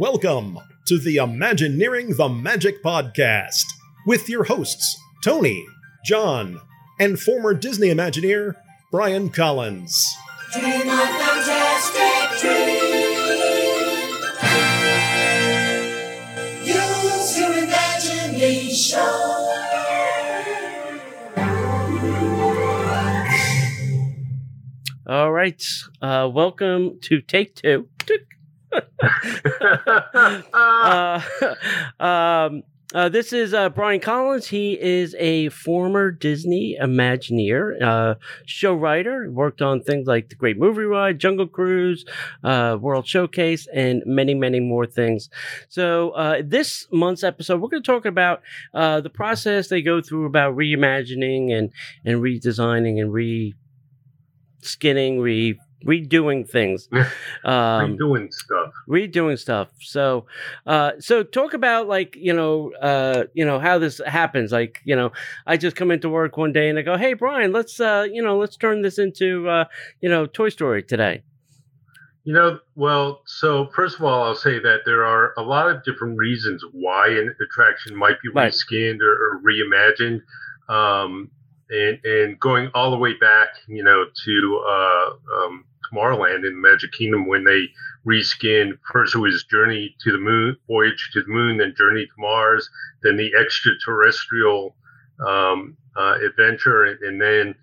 Welcome to the Imagineering the Magic podcast with your hosts, Tony, John, and former Disney Imagineer, Brian Collins. Dream a fantastic dream. Use your imagination. All right. Uh, welcome to take two. uh, um, uh, this is uh, Brian Collins. He is a former Disney Imagineer, uh, show writer. Worked on things like The Great Movie Ride, Jungle Cruise, uh, World Showcase, and many, many more things. So, uh, this month's episode, we're going to talk about uh, the process they go through about reimagining and and redesigning and re skinning, re redoing things. Um, redoing stuff. redoing stuff. So, uh, so talk about like you know, uh, you know how this happens. Like you know, I just come into work one day and I go, "Hey, Brian, let's uh, you know, let's turn this into uh, you know, Toy Story today." You know, well, so first of all, I'll say that there are a lot of different reasons why an attraction might be Right. reskinned or, or reimagined. Um, and, and going all the way back, you know, to uh, um, Tomorrowland in the Magic Kingdom when they reskinned. First, it was Journey to the Moon, Voyage to the Moon, then Journey to Mars, then the extraterrestrial um, uh, adventure, and, then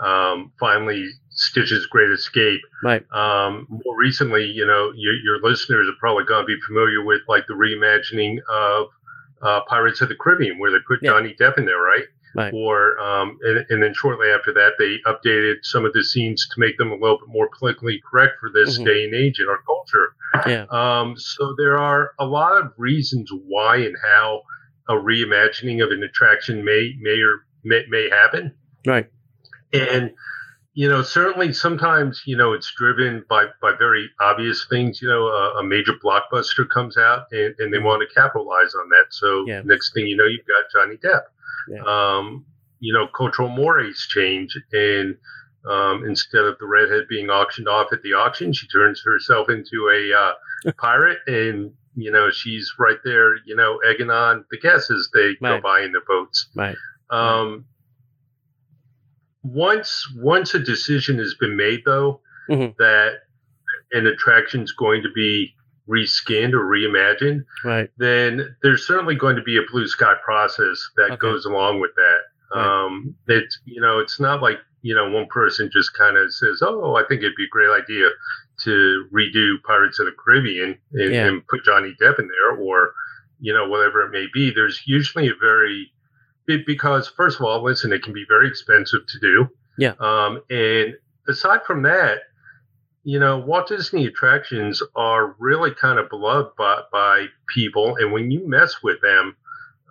um, finally Stitch's Great Escape. Right. Um, more recently, you know, your, your listeners are probably going to be familiar with like the reimagining of uh, Pirates of the Caribbean, where they put Yeah. Johnny Depp in there, right? Right. Or um, and, and then shortly after that, they updated some of the scenes to make them a little bit more politically correct for this Mhm. day and age in our culture. Yeah. Um, so there are a lot of reasons why and how a reimagining of an attraction may may or may, may happen. Right. And you know, certainly sometimes you know it's driven by by very obvious things. You know, a, a major blockbuster comes out and, and they want to capitalize on that. So Yeah. next thing you know, you've got Johnny Depp. Yeah. Um, you know, cultural mores change, and um, instead of the redhead being auctioned off at the auction, she turns herself into a uh, pirate, and you know she's right there, you know, egging on the guests as they go by in their boats. Right. Um, once once a decision has been made, though, Mhm. that an attraction is going to be reskinned or reimagined, Right. then there's certainly going to be a blue sky process that Okay. goes along with that. Right. Um, it's you know, it's not like you know one person just kind of says, "Oh, I think it'd be a great idea to redo Pirates of the Caribbean and, Yeah. and put Johnny Depp in there," or you know, whatever it may be. There's usually a very because first of all, listen, it can be very expensive to do. Yeah. Um, and aside from that, you know, Walt Disney attractions are really kind of beloved by, by people. And when you mess with them,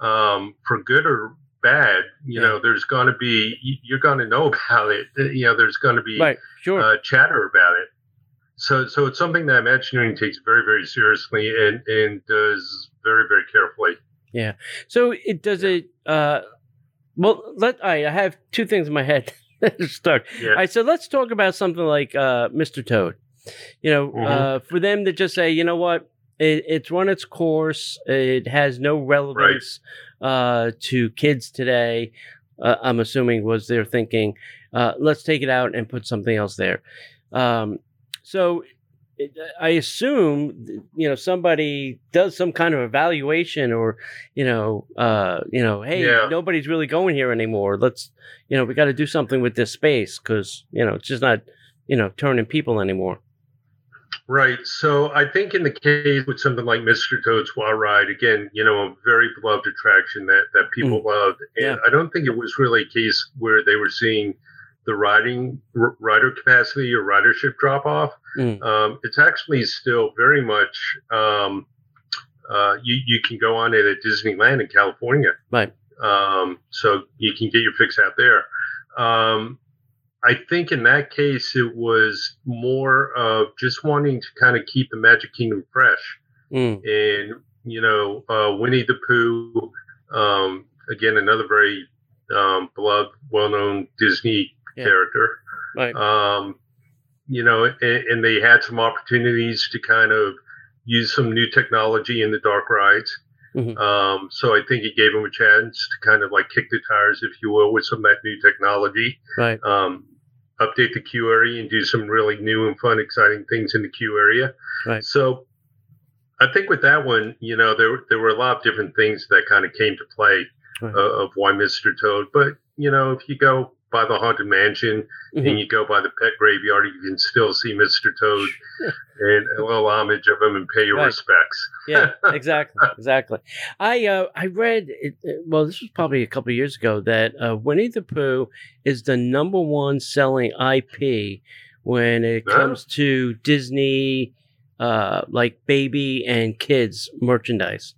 um, for good or bad, you Yeah. know, there's going to be, you- you're going to know about it. You know, there's going to be Right. Sure. uh, chatter about it. So, so it's something that Imagineering takes very, very seriously and, and does very, very carefully. So it does it. Uh, well, let I, I have two things in my head that are stuck. Yeah. Right, so let's talk about something like uh, Mr. Toad. You know, Mhm. uh, for them to just say, you know what, it, it's run its course. It has no relevance uh, to kids today. Uh, I'm assuming was their thinking. Uh, let's take it out and put something else there. Um, so it, I assume you know somebody does some kind of evaluation, or you know, uh, you know, hey, Yeah. nobody's really going here anymore. Let's you know, we got to do something with this space because you know it's just not you know turning people anymore. Right. So I think in the case with something like Mr. Toad's Wild Ride, again, you know, a very beloved attraction that, that people loved. And Yeah. I don't think it was really a case where they were seeing the riding r- rider capacity or ridership drop off. Mm. Um, it's actually still very much, um, uh, you, you can go on it at Disneyland in California. Right. Um, so you can get your fix out there. Um, I think in that case, it was more of just wanting to kind of keep the Magic Kingdom fresh. Mm. And, you know, uh, Winnie the Pooh, um, again, another very um, beloved, well known Disney Yeah. character. Right. Um, you know, and, and they had some opportunities to kind of use some new technology in the dark rides. Mhm. Um, so I think it gave them a chance to kind of like kick the tires, if you will, with some of that new technology. Right. Um, update the queue area and do some really new and fun, exciting things in the queue area. Right. So I think with that one, you know, there there were a lot of different things that kind of came to play Right. uh, of why Mr. Toad. But you know, if you go by the haunted mansion Mhm. and you go by the pet graveyard, you can still see Mr. Toad and a little homage of him and pay your Right. respects. yeah, exactly, exactly. I uh, I read it, it- well, this was probably a couple of years ago that uh, Winnie the Pooh is the number one selling IP when it Huh? comes to Disney, uh, like baby and kids merchandise.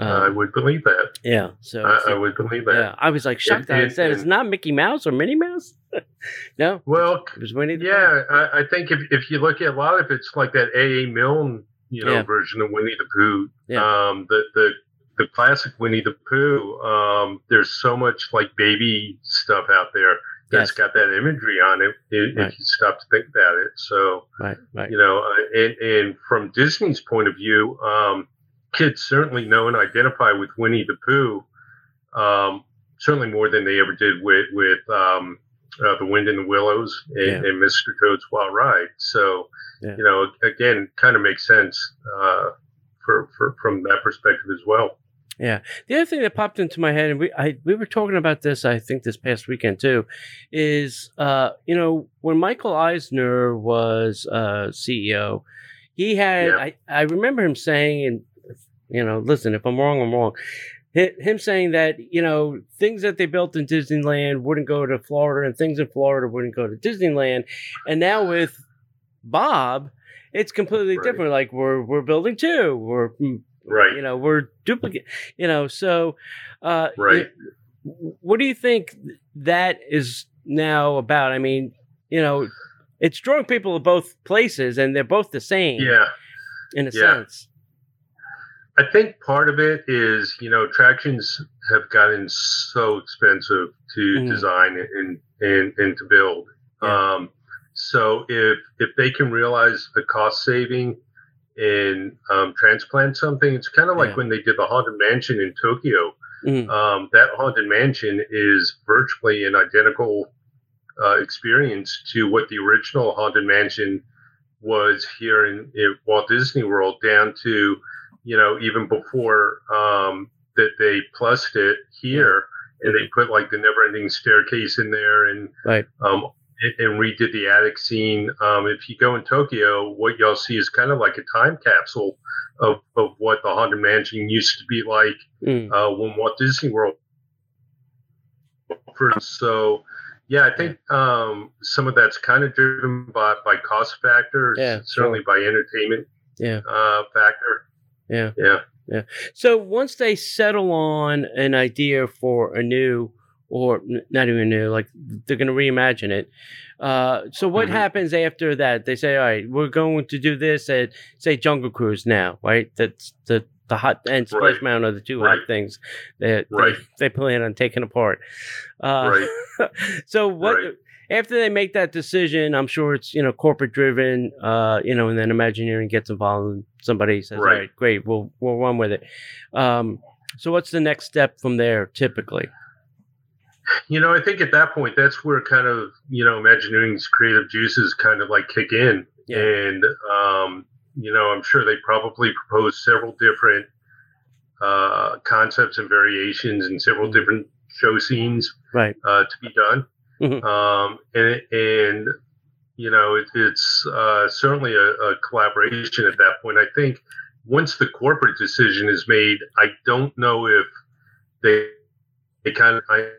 I Um, would believe that. yeah, so, I, so- I would believe that. yeah, I was like shocked. that I said it's not Mickey Mouse or Minnie Mouse. no, Well, it was Winnie yeah, I, I think if, if you look at a lot of it's like that A.A. Milne, you know, Yeah. version of Winnie the Pooh. Yeah. Um, the, the the classic Winnie the Pooh. Um, there's so much like baby stuff out there that's Yes. got that imagery on it. If, Right. you stop to think about it, so Right, right, you know, uh, and, and from Disney's point of view, um, kids certainly know and identify with Winnie the Pooh, um, certainly more than they ever did with with um, uh, the Wind in the Willows and, Yeah. and Mr. Toad's Wild Ride. So, Yeah. you know, again, kind of makes sense uh, for, for from that perspective as well. Yeah. The other thing that popped into my head, and we I, we were talking about this, I think this past weekend too, is uh, you know when Michael Eisner was uh, CEO, he had Yeah. I, I remember him saying, and you know, listen, if I'm wrong, I'm wrong. Him saying that you know things that they built in Disneyland wouldn't go to Florida, and things in Florida wouldn't go to Disneyland, and now with Bob, it's completely Right. different. Like we're we're building two, we're Right. you know we're duplicate you know so uh Right. what do you think that is now about i mean you know it's drawing people to both places and they're both the same Yeah. in a Yeah. sense I think part of it is, you know, attractions have gotten so expensive to Mhm. design and, and and to build. Yeah. Um, so if if they can realize the cost saving and um, transplant something, it's kind of like Yeah. when they did the haunted mansion in Tokyo. Mhm. Um, that haunted mansion is virtually an identical uh, experience to what the original haunted mansion was here in, in Walt Disney World, down to you know even before um, that they plussed it here, and they put like the never-ending staircase in there, and Right. um, and- redid the attic scene. Um, if you go in Tokyo, what y'all see is kind of like a time capsule of, of what the haunted mansion used to be like Mm. uh, when Walt Disney World first. So, yeah, I think um, some of that's kind of driven by, by cost factors, Yeah, certainly by entertainment yeah uh, factor. Yeah Yeah. so once they settle on an idea for a new or n- not even new like they're going to reimagine it uh, so what Mhm. happens after that they say all right we're going to do this at say jungle cruise now right that's the the hot and splash Right. mountain are the two Right. hot things that Right. they, they plan on taking apart uh, Right. so what. After they make that decision i'm sure it's you know corporate driven uh you know and then imagineering gets involved and somebody says all Right. right great we'll we'll run with it um so what's the next step from there typically You know, I think at that point, that's where kind of, you know, Imagineering's creative juices kind of like kick in. Yeah. And, um, you know, I'm sure they probably proposed several different uh, concepts and variations and several Mhm. different show scenes right uh, to be done. Mhm. Um, and, and, you know, it, it's uh, certainly a, a collaboration at that point. I think once the corporate decision is made, I don't know if they, they kind of, I,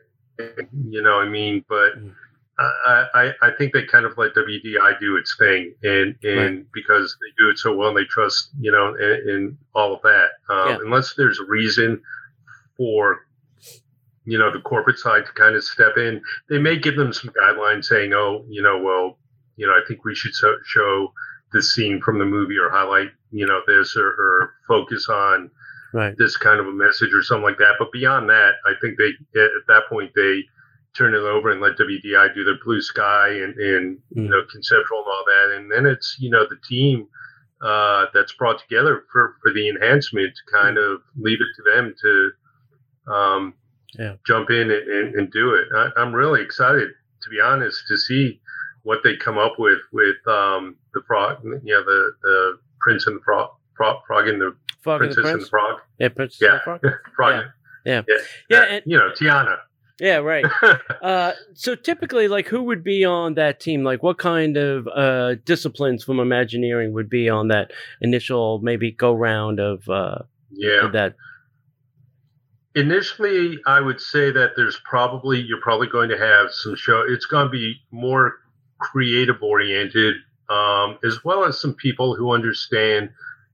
you know, I mean, but Mhm. I, I, I think they kind of let WDI do its thing, and and because they do it so well, and they trust, you know, and, in all of that. Um, Yeah. Unless there's a reason for, you know, the corporate side to kind of step in, they may give them some guidelines saying, oh, you know, well, you know, I think we should so, show this scene from the movie or highlight, you know, this or, or focus on right this kind of a message or something like that. But beyond that, I think they at that point they turn it over and let WDI do their blue sky and and you Mm. know conceptual and all that, and then it's you know the team uh, that's brought together for, for the enhancement to kind of leave it to them to um, Yeah. jump in and, and, and do it. I, I'm really excited, to be honest, to see what they come up with with um, the frog, you know, the, the prince and the frog, frog, frog and the Frog and the princess and the frog. Yeah, Princess Yeah. and the Frog. frog. Yeah. Yeah. yeah, Yeah, yeah, and- you know, Tiana. Yeah, right. Uh, so typically, like, who would be on that team? Like, what kind of uh, disciplines from Imagineering would be on that initial maybe go round of uh, yeah. of that? Initially, I would say that there's probably you're probably going to have some show. It's going to be more creative oriented, um, as well as some people who understand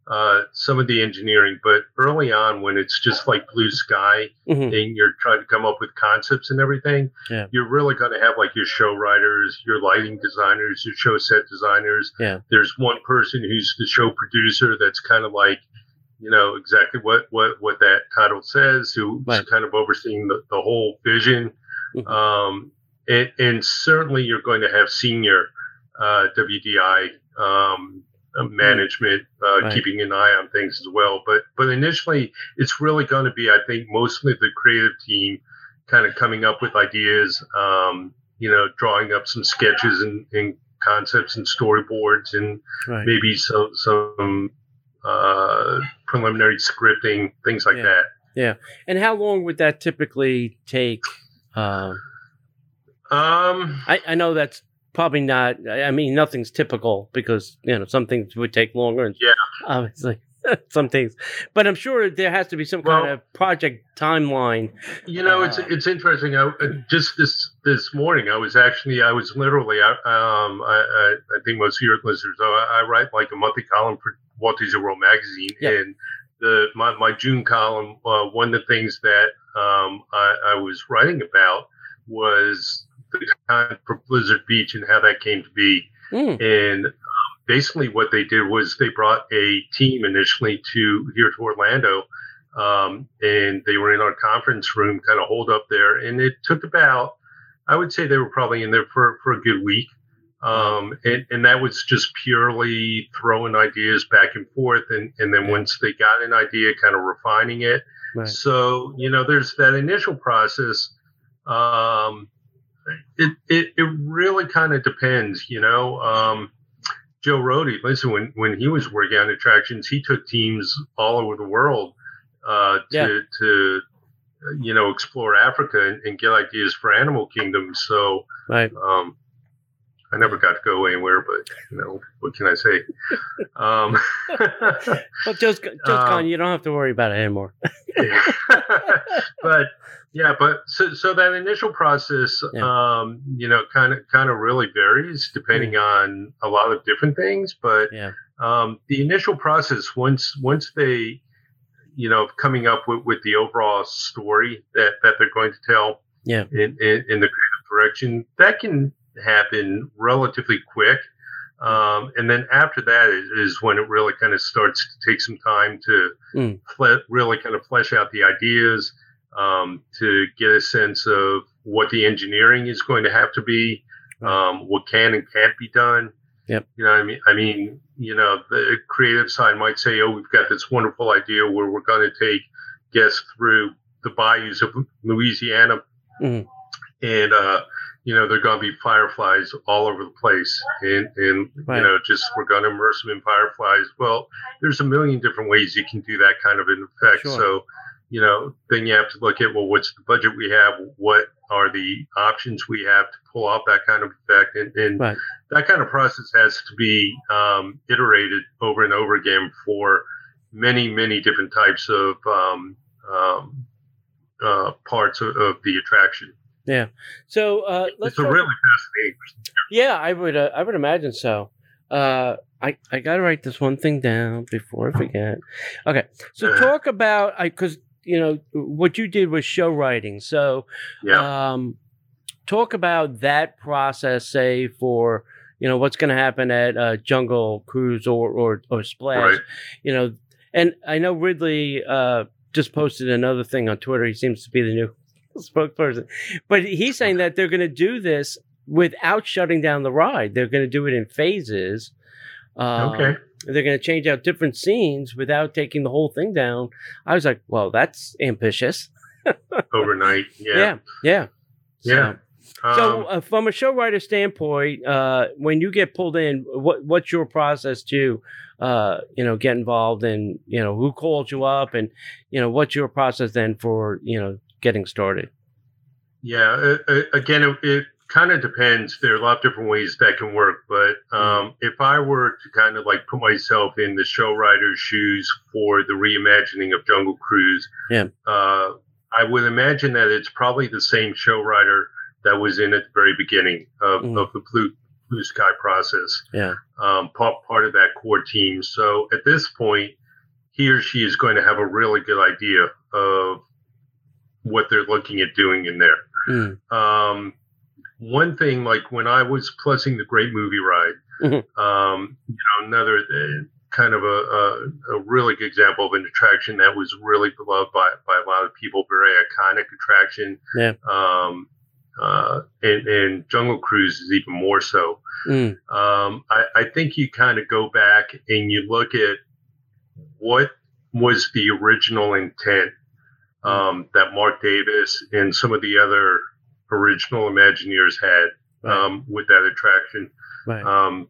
uh, some of the engineering. But early on, when it's just like blue sky Mhm. and you're trying to come up with concepts and everything, Yeah. you're really going to have like your show writers, your lighting designers, your show set designers. Yeah. There's one person who's the show producer that's kind of like, you know, exactly what, what, what that title says, who's Right. kind of overseeing the, the whole vision. Mhm. Um, and, and certainly you're going to have senior uh, WDI um, uh, management uh, Right. keeping an eye on things as well. But but initially, it's really going to be, I think, mostly the creative team kind of coming up with ideas, um, you know, drawing up some sketches and, and concepts and storyboards and Right. maybe some some uh, preliminary scripting, things like Yeah. that. Yeah. And how long would that typically take? Uh, Um, I, I know that's probably not. I mean, nothing's typical because you know some things would take longer. And Yeah. obviously some things, but I'm sure there has to be some kind of project timeline. You know, it's Uh, it's interesting. I, uh, just this this morning, I was actually I was literally I, um I, I I think most of your listeners I, I write like a monthly column for Walt Disney World magazine, and the my my June column uh, one of the things that um I, I was writing about was the time for Blizzard Beach and how that came to be, Mm, and um, basically what they did was they brought a team initially to here to Orlando, um, and they were in our conference room, kind of holed up there, and it took about, I would say they were probably in there for for a good week. Um, and, and that was just purely throwing ideas back and forth. And, and then once they got an idea, kind of refining it. right. So, you know, there's that initial process. Um, it, it, it really kind of depends, you know. Um, Joe Rohde, listen, when, when he was working on attractions, he took teams all over the world uh, to, Yeah. to, you know, explore Africa and, and get ideas for Animal Kingdom. So, Right. um, I never got to go anywhere, but, you know, what can I say? um, Well, just just Um, gone. You don't have to worry about it anymore. Yeah. but yeah, but so so that initial process, Yeah. um, you know, kind of kind of really varies depending on a lot of different things. But Yeah. um, the initial process, once once they, you know, coming up with, with the overall story that that they're going to tell, Yeah. in, in in the creative direction, that can happen relatively quick. Um, and then after that is, when it really kind of starts to take some time to Mm. fle- really kind of flesh out the ideas, um, to get a sense of what the engineering is going to have to be, um, what can and can't be done. Yep. You know, what I mean, I mean, you know, the creative side might say, "Oh, we've got this wonderful idea where we're going to take guests through the bayous of Louisiana, Mhm. and uh, you know, they're going to be fireflies all over the place, and and Right. you know, just we're going to immerse them in fireflies." Well, there's a million different ways you can do that kind of an effect. Sure. So, you know, then you have to look at well, what's the budget we have? What are the options we have to pull off that kind of effect? And, and Right. that kind of process has to be um, iterated over and over again for many, many different types of um, um, uh, parts of, of the attraction. So uh, let's it's a really fascinating. Yeah, I would. Uh, I would imagine so. Uh, I I gotta write this one thing down before I forget. Okay, so Uh. talk about I because you know what you did was show writing. So Yeah. um, talk about that process. Say for you know what's going to happen at uh, Jungle Cruise or or or Splash. Right. You know, and I know Ridley uh, just posted another thing on Twitter. He seems to be the new spokesperson, but he's saying that they're going to do this without shutting down the ride. They're going to do it in phases. Um, Okay. they're going to change out different scenes without taking the whole thing down. I was like, well, that's ambitious. overnight. Yeah. Yeah, yeah, Yeah. So, so Um, uh, from a show writer standpoint, uh, when you get pulled in, what what's your process to, uh, you know, get involved in, you know, who called you up, and you know, what's your process then for, you know, getting started? Yeah, uh, uh, again, it, it kind of depends. There are a lot of different ways that can work, but um, if I were to kind of like put myself in the show writer's shoes for the reimagining of Jungle Cruise, Yeah. uh, I would imagine that it's probably the same show writer that was in at the very beginning of, Mm. of the Blue Blue Sky process. Yeah, um, part, part of that core team. So at this point, he or she is going to have a really good idea of what they're looking at doing in there. Mm. Um, one thing, like when I was plussing the Great Movie Ride, Mhm. um, you know, another uh, kind of a, a, a really good example of an attraction that was really beloved by, by a lot of people, very iconic attraction. Yeah. Um, uh, and, and Jungle Cruise is even more so Mm. um, I, I think you kind of go back and you look at what was the original intent um, that Marc Davis and some of the other original Imagineers had Right. um, with that attraction. right. Um,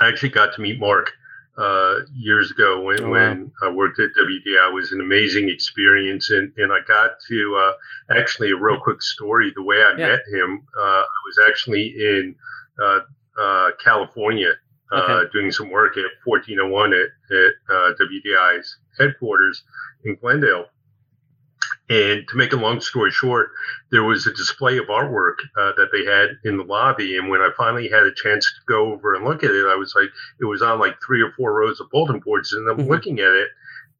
I actually got to meet Marc uh, years ago when, Oh, wow. when I worked at WDI. It was an amazing experience, and, and I got to uh, actually a real quick story. The way I Yeah. met him, uh, I was actually in uh, uh, California uh, Okay. doing some work at 1401 at, at uh, WDI's headquarters in Glendale. And to make a long story short, there was a display of artwork uh, that they had in the lobby. And when I finally had a chance to go over and look at it, I was like, it was on like three or four rows of bulletin boards. And I'm Mhm. looking at it,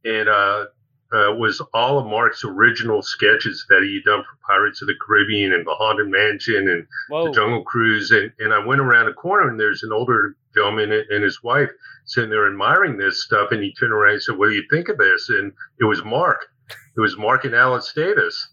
and uh, uh, was all of Marc's original sketches that he had done for Pirates of the Caribbean and the Haunted Mansion and Whoa. the Jungle Cruise. And, and I went around the corner, and there's an older gentleman and his wife sitting there admiring this stuff. And he turned around and said, What do you think of this? And it was Marc. It was Marc and Alice Davis.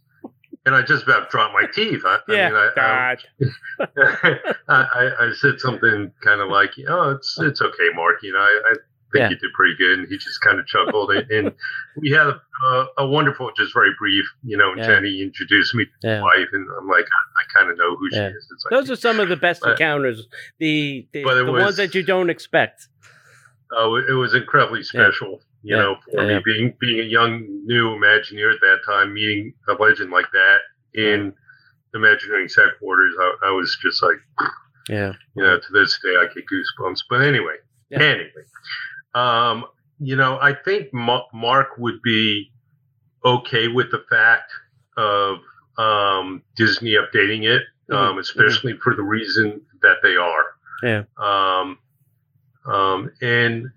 And I just about dropped my teeth. I, yeah. I mean, I, I. I, said something kind of like, "Oh, it's it's okay, Marc. You know, I, I think Yeah. you did pretty good." And he just kind of chuckled, and, and we had a, a, a wonderful, just very brief, you know. And Yeah. Jenny introduced me to Yeah. his wife, and I'm like, I, I kind of know who Yeah. she is. It's like, Those are some of the best But- encounters. The the, the was- ones that you don't expect. oh, it was incredibly special, you Yeah. know, for Yeah. me being being a young new Imagineer at that time, meeting a legend like that in Imagineering's headquarters. I, I was just like. Yeah. you know, to this day I get goosebumps. But anyway, anyway, um, you know, I think Ma- Marc would be okay with the fact of um, Disney updating it, um, Mhm. especially for the reason that they are. Yeah. Um, um, and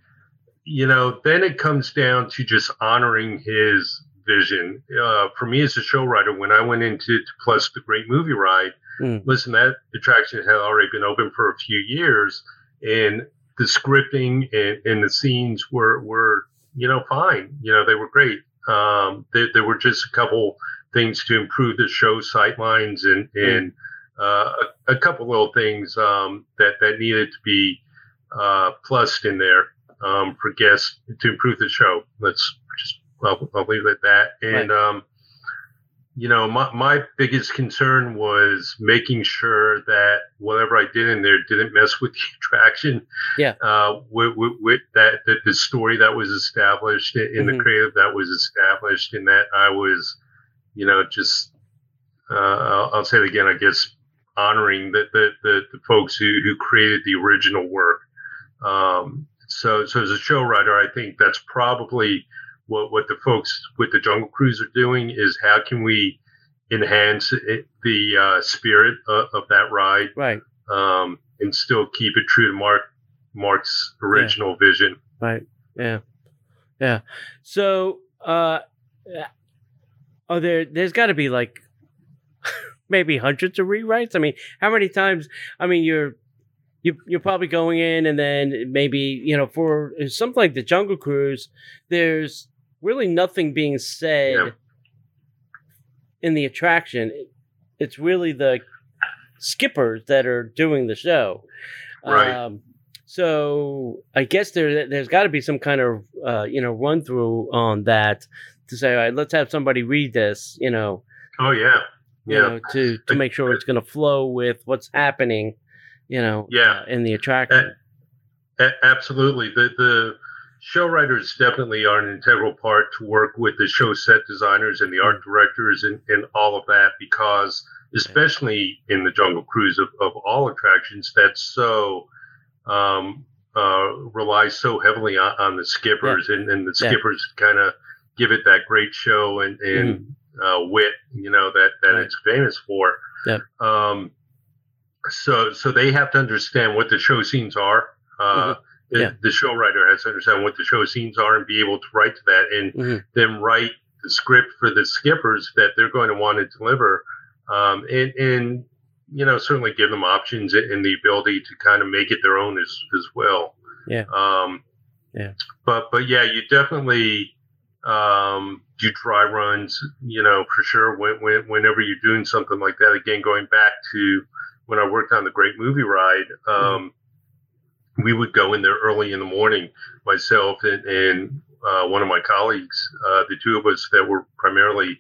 you know, then it comes down to just honoring his vision. Uh, for me as a show writer, when I went into to Plus the Great Movie Ride, Mm. listen, that attraction had already been open for a few years, and the scripting and, and the scenes were were you know fine. You know, they were great. Um, there, there were just a couple things to improve the show sightlines and and uh, a, a couple little things um, that that needed to be uh, plussed in there um, for guests to improve the show. Let's just I'll, I'll leave it at that. And um, you know, my my biggest concern was making sure that whatever I did in there didn't mess with the attraction. Yeah. Uh, with, with, with that, that the story that was established in, Mhm. the creative that was established, and that I was, you know, just uh, I'll, I'll say it again. I guess honoring the the, the, the folks who, who created the original work. Um, so so as a show writer, I think that's probably what what the folks with the Jungle Cruise are doing is how can we enhance it, the uh, spirit of, of that ride Right. um, and still keep it true to Marc Marc's original vision. Right. Yeah. Yeah. So, uh, are there? There's got to be like maybe hundreds of rewrites. I mean, how many times? I mean, you're you you're probably going in, and then maybe you know for something like the Jungle Cruise, there's really nothing being said Yeah. in the attraction. It's really the skippers that are doing the show. Right. Um, So I guess there there's got to be some kind of uh, you know run through on that to say, all right, let's have somebody read this, you know, Oh yeah, you yeah, know, to to make sure it's going to flow with what's happening, you know, Yeah. uh, in the attraction. A- absolutely. The the show writers definitely are an integral part to work with the show set designers and the art directors and, and all of that because especially in the Jungle Cruise of, of all attractions, that's so um, uh, relies so heavily on, on the skippers and, and the Yeah. skippers kind of give it that great show and, and uh, wit, you know, that, that Mm-hmm. Right. it's famous for. Yep. Um, so, so they have to understand what the show scenes are. Uh, the, Yeah. the show writer has to understand what the show scenes are and be able to write to that and Mhm. then write the script for the skippers that they're going to want to deliver. Um, and, and, you know, certainly give them options and and the ability to kind of make it their own as, as well. Yeah. Um, Yeah. But, but yeah, you definitely, um, do dry runs, you know, for sure. When, when, whenever you're doing something like that, again, going back to when I worked on the Great Movie Ride, um, we would go in there early in the morning, myself and, and uh, one of my colleagues, uh, the two of us that were primarily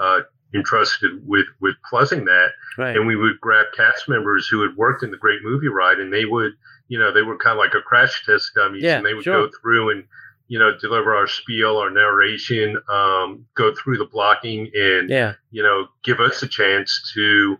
uh, entrusted with with plussing that, right. and we would grab cast members who had worked in the Great Movie Ride, and they would, you know, they were kind of like a crash test dummies, Yeah, and they would sure. go through and you know deliver our spiel, our narration, um, go through the blocking, and yeah. you know, give us a chance to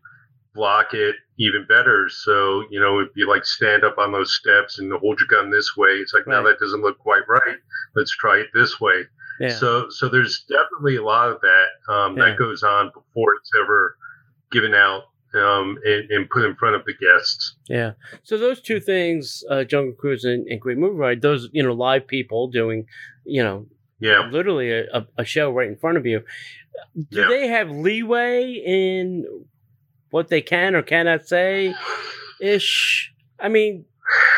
block it even better. So, you know, if you like stand up on those steps and hold your gun this way. It's like, no, that doesn't look quite right. Let's try it this way. Yeah. So, so there's definitely a lot of that um, Yeah. that goes on before it's ever given out um, and, and put in front of the guests. Yeah. So those two things, uh, Jungle Cruise and, and Great Movie Ride, those you know live people doing, you know, Yeah. literally a, a, a show right in front of you. Do Yeah. they have leeway in what they can or cannot say? Ish. I mean,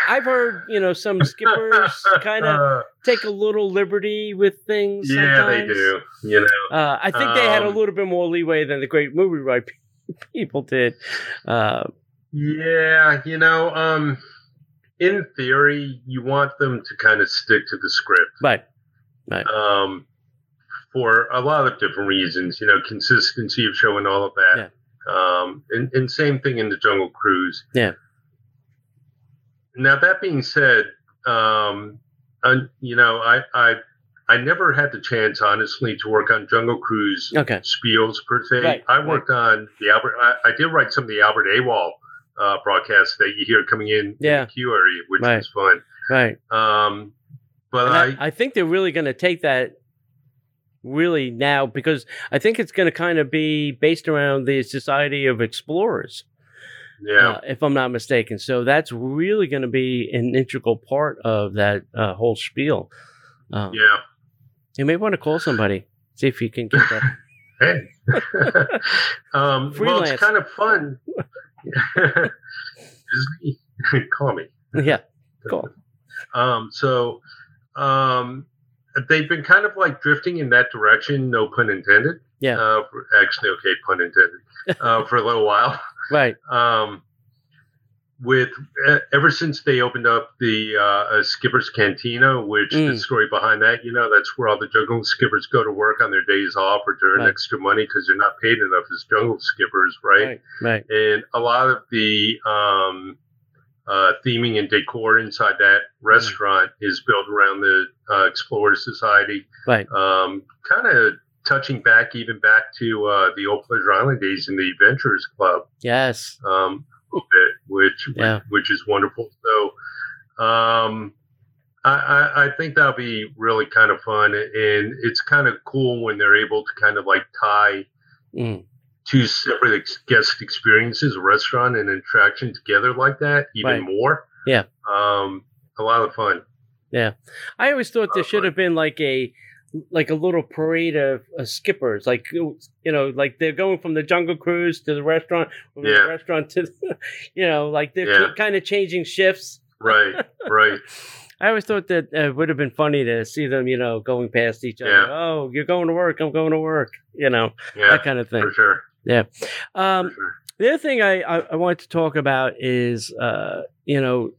I've heard you know some skippers kind of take a little liberty with things. yeah, they do. You know, Uh, I think they had a Um, little bit more leeway than the Great Movie Ride people did. Uh, Yeah, you know, um, in theory, you want them to kind of stick to the script. but um, for a lot of different reasons, you know, consistency of show and all of that. Um, and, and same thing in the Jungle Cruise. Yeah. Now that being said, um, I, you know, I, I, I never had the chance, honestly, to work on Jungle Cruise okay, spiels per se. Right, I worked on the Albert. I, I did write some of the Albert Awol uh, broadcasts that you hear coming in Yeah. in the queue area, which Right. was fun. right. Um, but I, I, I think they're really going to take that really now because I think it's going to kind of be based around the Society of Explorers, yeah, uh, if I'm not mistaken. So that's really going to be an integral part of that uh, whole spiel. Um, yeah. You may want to call somebody, see if you can get that. Hey. um, well, it's kind of fun. Call me. yeah, cool. Um, so um, they've been kind of like drifting in that direction. No pun intended. Yeah. Uh, for- actually, okay, pun intended. Uh, for a little while. Right. Um, with ever since they opened up the uh, uh, Skipper's Cantina, which Mm. the story behind that, you know, that's where all the jungle skippers go to work on their days off or to earn Right. extra money because they're not paid enough as jungle skippers, right? Right. Right. And a lot of the um, uh, theming and decor inside that restaurant is built around the uh, Explorer Society, Right. um, kind of touching back even back to uh, the old Pleasure Island days in the Adventurers Club Yes. um, a little bit, which Yeah. which is wonderful. So, um, I, I, I think that'll be really kind of fun, and it's kind of cool when they're able to kind of like tie Mm. Two separate ex- guest experiences, a restaurant and an attraction together like that, even Right. more. Yeah. um, a lot of fun. Yeah, I always thought there should have been like a like a little parade of, skippers, like you know, like they're going from the Jungle Cruise to the restaurant, from Yeah. the restaurant to, the, you know, like they're Yeah. kind of changing shifts. Right, right. I always thought that uh, it would have been funny to see them, you know, going past each other. Yeah. Oh, you're going to work. I'm going to work. You know, Yeah, that kind of thing. for sure. Um, sure. the other thing I, I, I wanted to talk about is, uh, you know,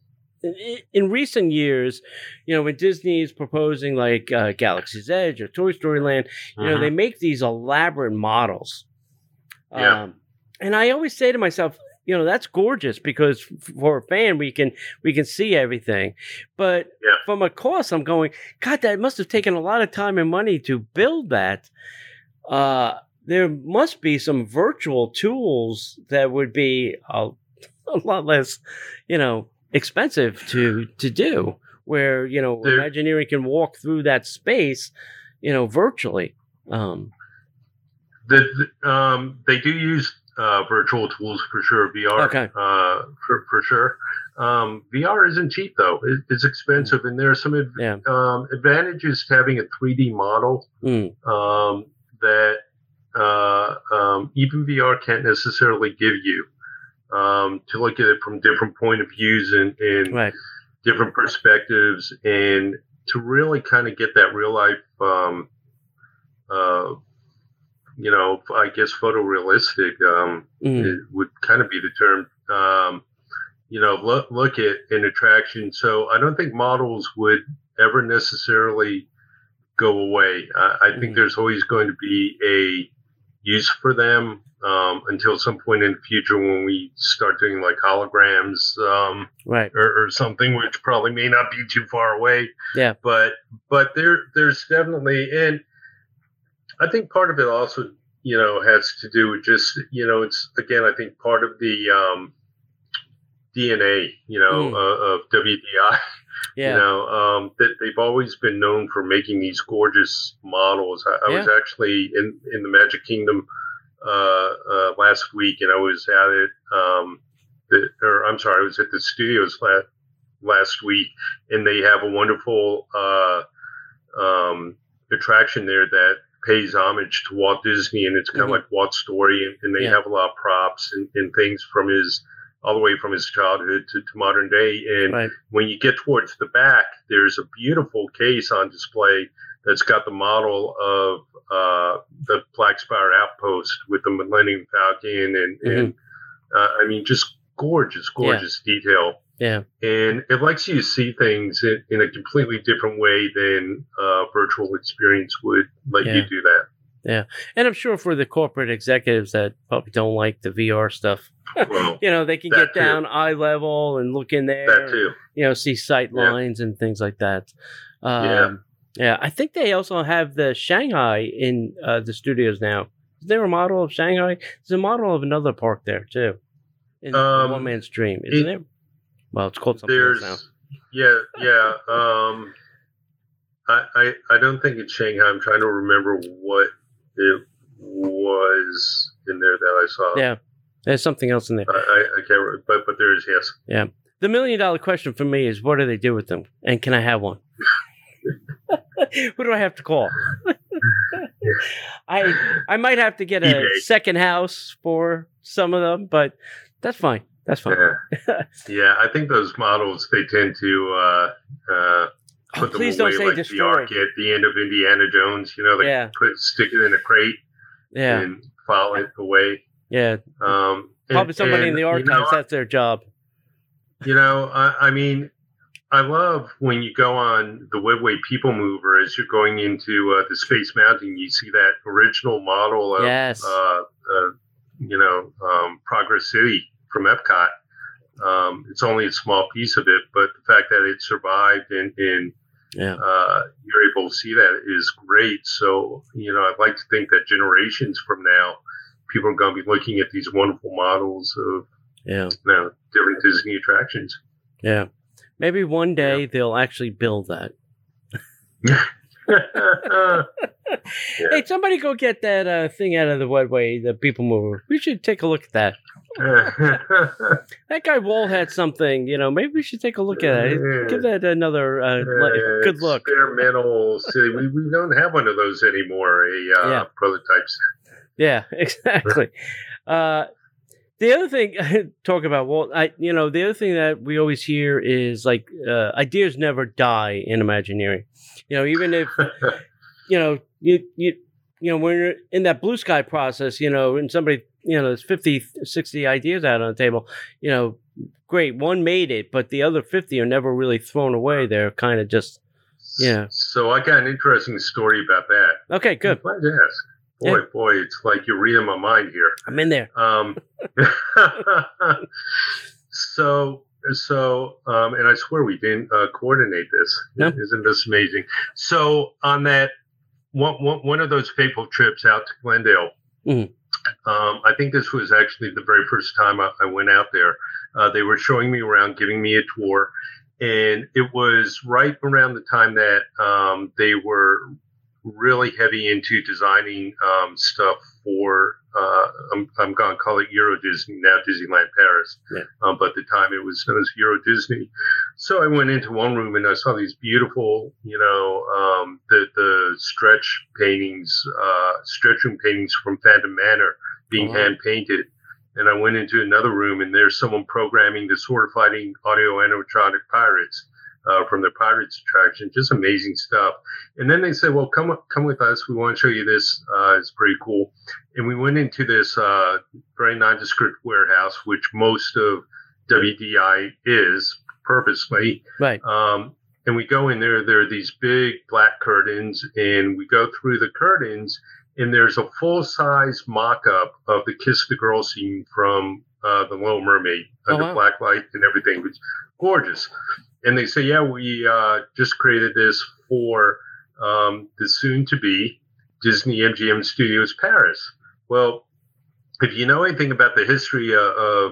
in, recent years, you know, when Disney is proposing like uh, Galaxy's Edge or Toy Story Land, you know, Mhm. they make these elaborate models. Yeah. Um, and I always say to myself, you know, that's gorgeous because for a fan we can we can see everything. But Yeah. from a cost, I'm going, God, that must have taken a lot of time and money to build that. Uh, there must be some virtual tools that would be a, a lot less, you know, expensive to to do. Where you know, There- Imagineering can walk through that space, you know, virtually. Um, The, the, um, they do use uh, virtual tools for sure, VR Okay. uh, for, for sure. Um, VR isn't cheap though; it, it's expensive, and there are some ad- Yeah. um, advantages to having a 3D model mm, um, that uh, um, even VR can't necessarily give you. Um, to look at it from different point of views and, and right. different perspectives and to really kind of get that real life um uh you know i guess photorealistic um Mm, would kind of be the term um you know look look at an attraction so i don't think models would ever necessarily go away i, I think Mhm. there's always going to be a use for them um, until some point in the future when we start doing like holograms um, right. or, or something, which probably may not be too far away. Yeah. But but there there's definitely and I think part of it also you know has to do with just you know it's again I think part of the um, DNA you know Mm. uh, of WDI Yeah. you know um, that they've always been known for making these gorgeous models. I, I was actually in in the Magic Kingdom uh, uh, last week, and I was at it. Um, the, or I'm sorry, I was at the studios last last week, and they have a wonderful uh, um, attraction there that pays homage to Walt Disney, and it's kind of Mhm. like Walt's story, and, and they Yeah. have a lot of props and, and things from his all the way from his childhood to, to modern day, and Right. when you get towards the back, there's a beautiful case on display that's got the model of uh, the Black Spire outpost with the Millennium Falcon, and, and uh, I mean, just gorgeous, Mm-hmm. Yeah. gorgeous detail. Yeah. And it lets you see things in, in a completely different way than uh, virtual experience would let Yeah. you do that. Yeah, and I'm sure for the corporate executives that probably don't like the VR stuff, Well, you know, they can get too. down eye level and look in there. that too. You know, see sight Yeah. lines and things like that. Um, Yeah. yeah. I think they also have the Shanghai in uh, the studios now. Is there a model of Shanghai? There's a model of another park there too. In Um, One Man's Dream, isn't it- it? Well, it's called something else now. yeah, yeah. Um, I, I, I don't think it's Shanghai. I'm trying to remember what it was in there that I saw. Yeah. There's something else in there. I, I, I can't remember, but but there is yes. Yeah, the million dollar question for me is what do they do with them? And can I have one? Who do I have to call? I I might have to get a eBay. second house for some of them, but that's fine. That's fine. Yeah. yeah, I think those models they tend to uh, uh, Oh, them please away don't say like the ark at the end of Indiana Jones. You know, they Yeah. put stick it in a crate Yeah, and file it away. yeah. Um, and- Probably somebody in and, the you archives. know, that's their job. You know, I, I mean, I love when you go on the WEDway People Mover as you're going into uh, the Space Mountain. You see that original model of, Yes. uh, uh, you know, um, Progress City from Epcot. Um, it's only a small piece of it, but the fact that it survived and, and Yeah. uh, you're able to see that is great. So, you know, I'd like to think that generations from now, people are going to be looking at these wonderful models of Yeah. you know, different Disney attractions. Yeah. Maybe one day they'll actually build that. Hey, somebody go get that uh, thing out of the WEDway, the people mover. We should take a look at that. That guy Walt had something, you know. Maybe we should take a look at it. Give that another uh, good look. Experimental city. We, we don't have one of those anymore. A uh, Yeah. prototype set. Yeah, exactly. uh, the other thing, talk about Walt. I, you know, the other thing that we always hear is like uh, ideas never die in Imagineering. You know, even if you know you you you know when you're in that blue sky process, you know, and somebody you know there's 50, 60 ideas out on the table. You know, great. One made it, but the other 50 are never really thrown away. They're kind of just, yeah. So I got an interesting story about that. Okay, good. I'm glad you asked. Boy, Yeah. boy, it's like you're reading my mind here. I'm in there. Um, so, so, um, and I swear we didn't uh, coordinate this. No. Isn't this amazing? So, on that one, one, one of those fateful trips out to Glendale, Mhm. um, I think this was actually the very first time I, I went out there. Uh, they were showing me around, giving me a tour, and it was right around the time that um, they were really heavy into designing um, stuff for uh, I'm, I'm going to call it Euro Disney now Disneyland Paris Yeah. um, but at the time it was known as Euro Disney so I went into one room and I saw these beautiful you know um, the the stretch paintings uh, stretch room paintings from Phantom Manor being Oh, hand painted and I went into another room and there's someone programming the sword fighting audio animatronic pirates uh, from the pirates attraction just amazing stuff and then they said, "Well, come come with us. We want to show you this. Uh, it's pretty cool." And we went into this uh, very nondescript warehouse, which most of WDI is purposely. Right. Um, and we go in there. There are these big black curtains, and we go through the curtains, and there's a full size mock up of the Kiss the Girl scene from uh, the Little Mermaid Oh, under wow. black light and everything. It's gorgeous. And they say, "Yeah, we uh, just created this for." um, the soon to be Disney MGM Studios Paris. Well, if you know anything about the history uh, of,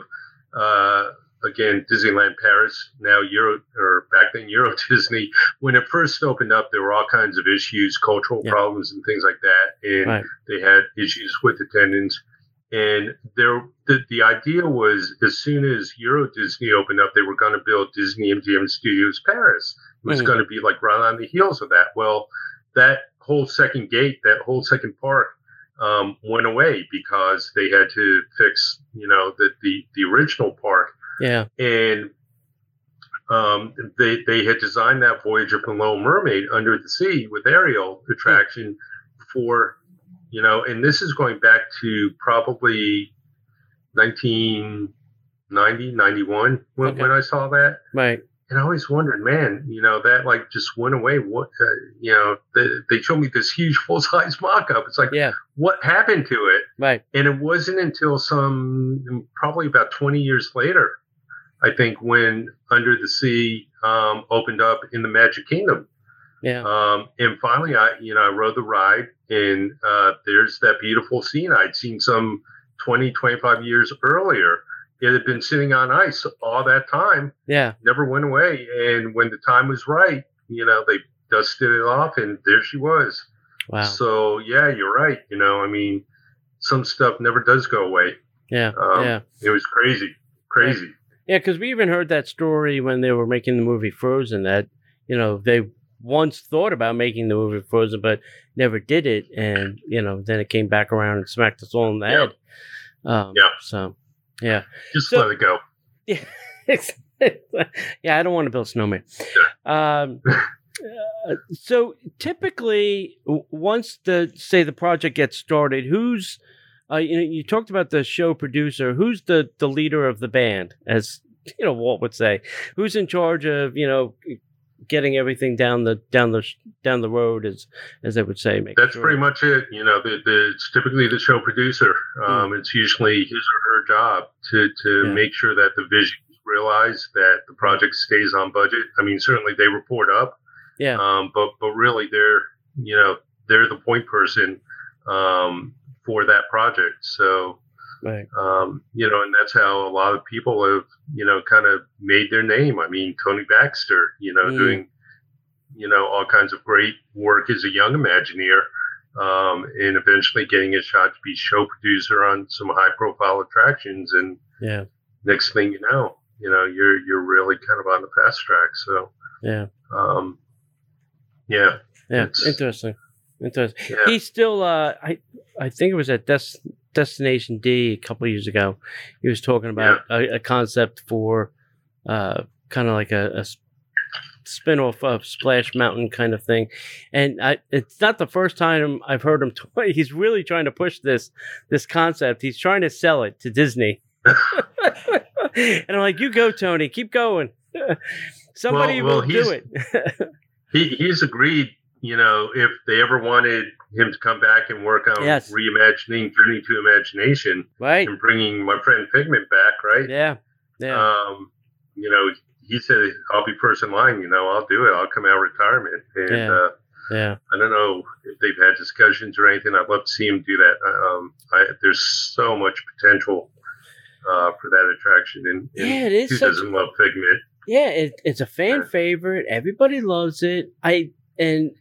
uh, again, Disneyland Paris, now Euro, or back then Euro Disney, when it first opened up, there were all kinds of issues, cultural Yeah. problems, and things like that. And Right. they had issues with attendance. And there, the, the idea was as soon as Euro Disney opened up, they were going to build Disney MGM Studios Paris. It was Mhm. going to be like right on the heels of that. Well, that whole second gate, that whole second park, um, went away because they had to fix, you know, the the, the original park, Yeah. and um, they they had designed that Voyage of the Little Mermaid under the sea with aerial attraction for, you know, and this is going back to probably 1990, 91 when, Okay. when I saw that Right. and I always wondered, man, you know, that like just went away. What, uh, you know, they, they showed me this huge full size mock up. It's like, Yeah. what happened to it? Right. And it wasn't until some, probably about 20 years later, I think, when Under the Sea um, opened up in the Magic Kingdom. Yeah. Um, and finally, I, you know, I rode the ride and uh, there's that beautiful scene I'd seen some 20, 25 years earlier. It had been sitting on ice all that time Yeah. never went away. And when the time was right, you know, they dusted it off and there she was. Wow. So yeah, you're right. You know, I mean, some stuff never does go away. Yeah. Um, yeah. It was crazy, crazy. Yeah, because we even heard that story when they were making the movie Frozen. That you know they once thought about making the movie Frozen, but never did it, and you know then it came back around and smacked us all in the Yeah. head. Um, Yeah. So, yeah, Just So- let it go. yeah. yeah, I don't want to build snowman. Um, uh, so typically, once the say the project gets started, who's uh, you know you talked about the show producer. Who's the the leader of the band? As you know, Walt would say, who's in charge of you know getting everything down the down the down the road, as as they would say. That's sure- pretty much it. You know, the, the, it's typically the show producer. Um, It's usually his or her job to, to Yeah. make sure that the vision is realized, that the project stays on budget. I mean, certainly they report up, yeah, um, but but really they're you know they're the point person um, for that project. So right, um, you know, and that's how a lot of people have you know kind of made their name. I mean, Tony Baxter, you know, Mm. doing you know all kinds of great work as a young Imagineer. Um, and eventually getting a shot to be show producer on some high profile attractions and yeah, next thing you know you know you're you're really kind of on the fast track so yeah, um yeah yeah. It's- Interesting, interesting. yeah He's still, uh, I I think it was at Des- Destination D a couple years ago. He was talking about a, a concept for uh, kind of like a spin-off of Splash Mountain kind of thing. And I, it's not the first time I've heard him. T- he's really trying to push this this concept. He's trying to sell it to Disney. and I'm like, you go, Tony, keep going. Somebody Well- well, will do it. he he's agreed. You know, if they ever wanted him to come back and work on Yes. reimagining Journey to Imagination right? and bringing my friend Figment back, right? Yeah. Yeah. Um, you know, he said I'll be first in line. You know, I'll do it. I'll come out of retirement, and Yeah. uh, yeah. I don't know if they've had discussions or anything. I'd love to see him do that. Um, I, there's so much potential uh, for that attraction, and, and Yeah, it is who such- doesn't love Figment? Yeah, it, it's a fan favorite. Everybody loves it. I and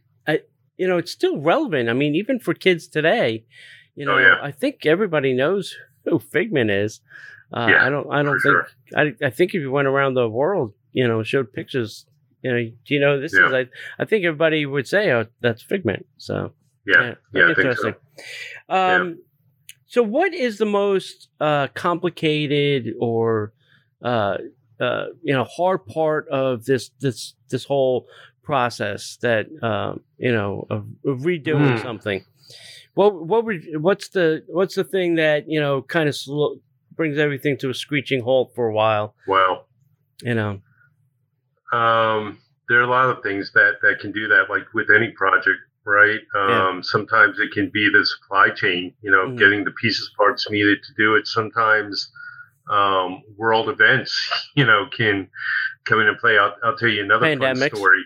you know, it's still relevant. I mean, even for kids today, you know, Oh, yeah. I think everybody knows who Figment is. Uh, Yeah, I don't. I don't think. I, I think if you went around the world, you know, showed pictures, you know, do you know this Yeah. is? I, I think everybody would say, "Oh, that's Figment." So Yeah, yeah, I think interesting. so. Um, so what is the most uh, complicated or uh, uh, you know hard part of this this this whole process that um, you know of, of redoing Hmm. something? What what would what's the what's the thing that you know kind of slow, brings everything to a screeching halt for a while? Well, You know, um, there are a lot of things that that can do that, like with any project, right? Um, Yeah. Sometimes it can be the supply chain, you know, Mhm. getting the pieces parts needed to do it. Sometimes um, world events, you know, can come in and play. I'll, I'll tell you another fun story.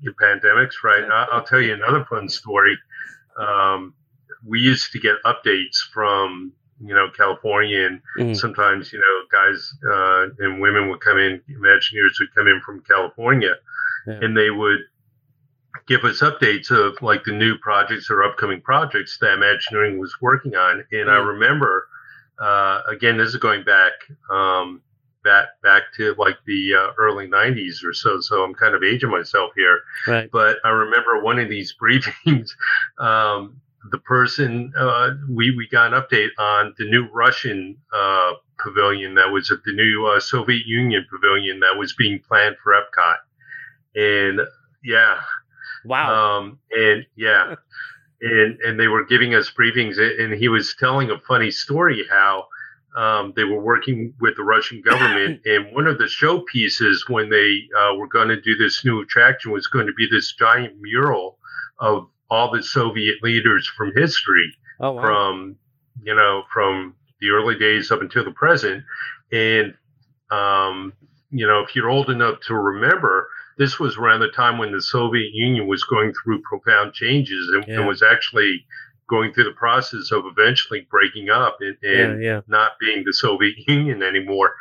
Your pandemics, right? I, I'll tell you another fun story. Um, we used to get updates from you know California and Mhm. sometimes you know guys uh, and women would come in imagineers would come in from california Yeah. and they would give us updates of like the new projects or upcoming projects that imagineering was working on and i Mm. remember uh, again this is going back um, back back to like the uh, early 90s or so so i'm kind of aging myself here right? but I remember one of these briefings, um, the person uh, we we got an update on the new Russian uh, pavilion that was at the new uh, Soviet Union pavilion that was being planned for Epcot, and yeah, Wow. um, and yeah, and and they were giving us briefings, and he was telling a funny story how um, they were working with the Russian government, and one of the showpieces when they uh, were going to do this new attraction was going to be this giant mural of all the Soviet leaders from history oh wow. from you know from the early days up until the present and um, you know if you're old enough to remember this was around the time when the soviet union was going through profound changes and, Yeah. and was actually going through the process of eventually breaking up and, and yeah. not being the soviet union anymore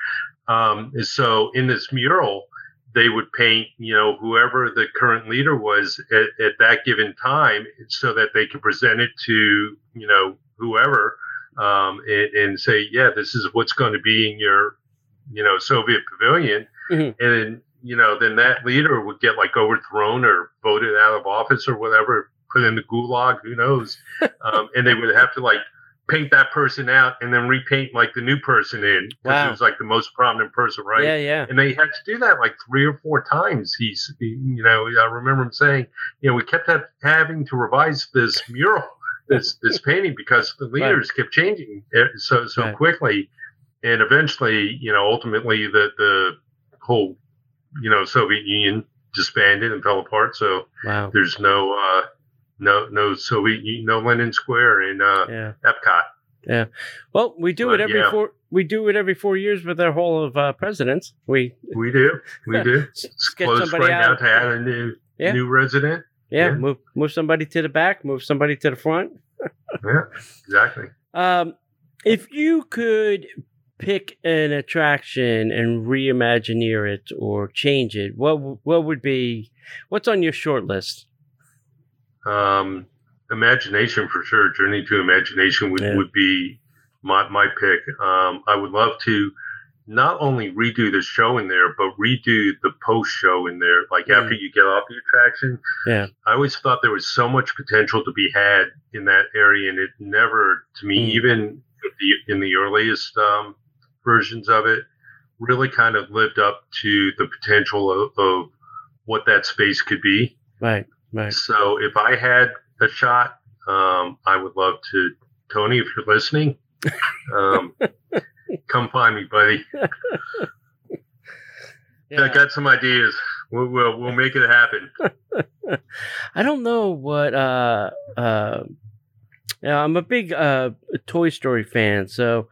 um, and so in this mural they would paint, you know, whoever the current leader was at, at that given time, so that they could present it to, you know, whoever, um, and, and say, yeah, this is what's going to be in your, you know, Soviet pavilion, Mhm. and you know, then that leader would get like overthrown or voted out of office or whatever, put in the gulag, who knows, um, and they would have to like paint that person out and then repaint like the new person in because Wow. it was like the most prominent person, right? Yeah, yeah. and they had to do that like three or four times. He's, he- you know, I remember him saying, you know, we kept ha- having to revise this mural, this this painting because the leaders kept changing so so Right. quickly, and eventually, you know, ultimately the the whole, you know, Soviet Union disbanded and fell apart. So Wow. there's no uh, no no Soviet no Lenin Square in uh, Yeah. Epcot. Yeah. Well, we do it every yeah. four. We do it every four years with our Hall of uh, presidents. We We do, we do. It's get close somebody right now out. to add a new Yeah. new resident. Yeah, Yeah. move move somebody to the back, move somebody to the front. Yeah, exactly. Um, if you could pick an attraction and reimagineer it or change it, what what would be what's on your short list? Um, imagination for sure. Journey to imagination would, Yeah. would be my my pick. Um, I would love to not only redo the show in there, but redo the post show in there. Like Yeah. after you get off the attraction. Yeah. I always thought there was so much potential to be had in that area, and it never, to me, Mm. even in the, in the earliest um, versions of it, really kind of lived up to the potential of, of what that space could be. Right, right. So if I had a shot, um, I would love to, Tony, if you're listening, um, come find me, buddy. yeah. I got some ideas. We'll, we'll we'll make it happen. I don't know what. Uh, uh, yeah, I'm a big uh, Toy Story fan, so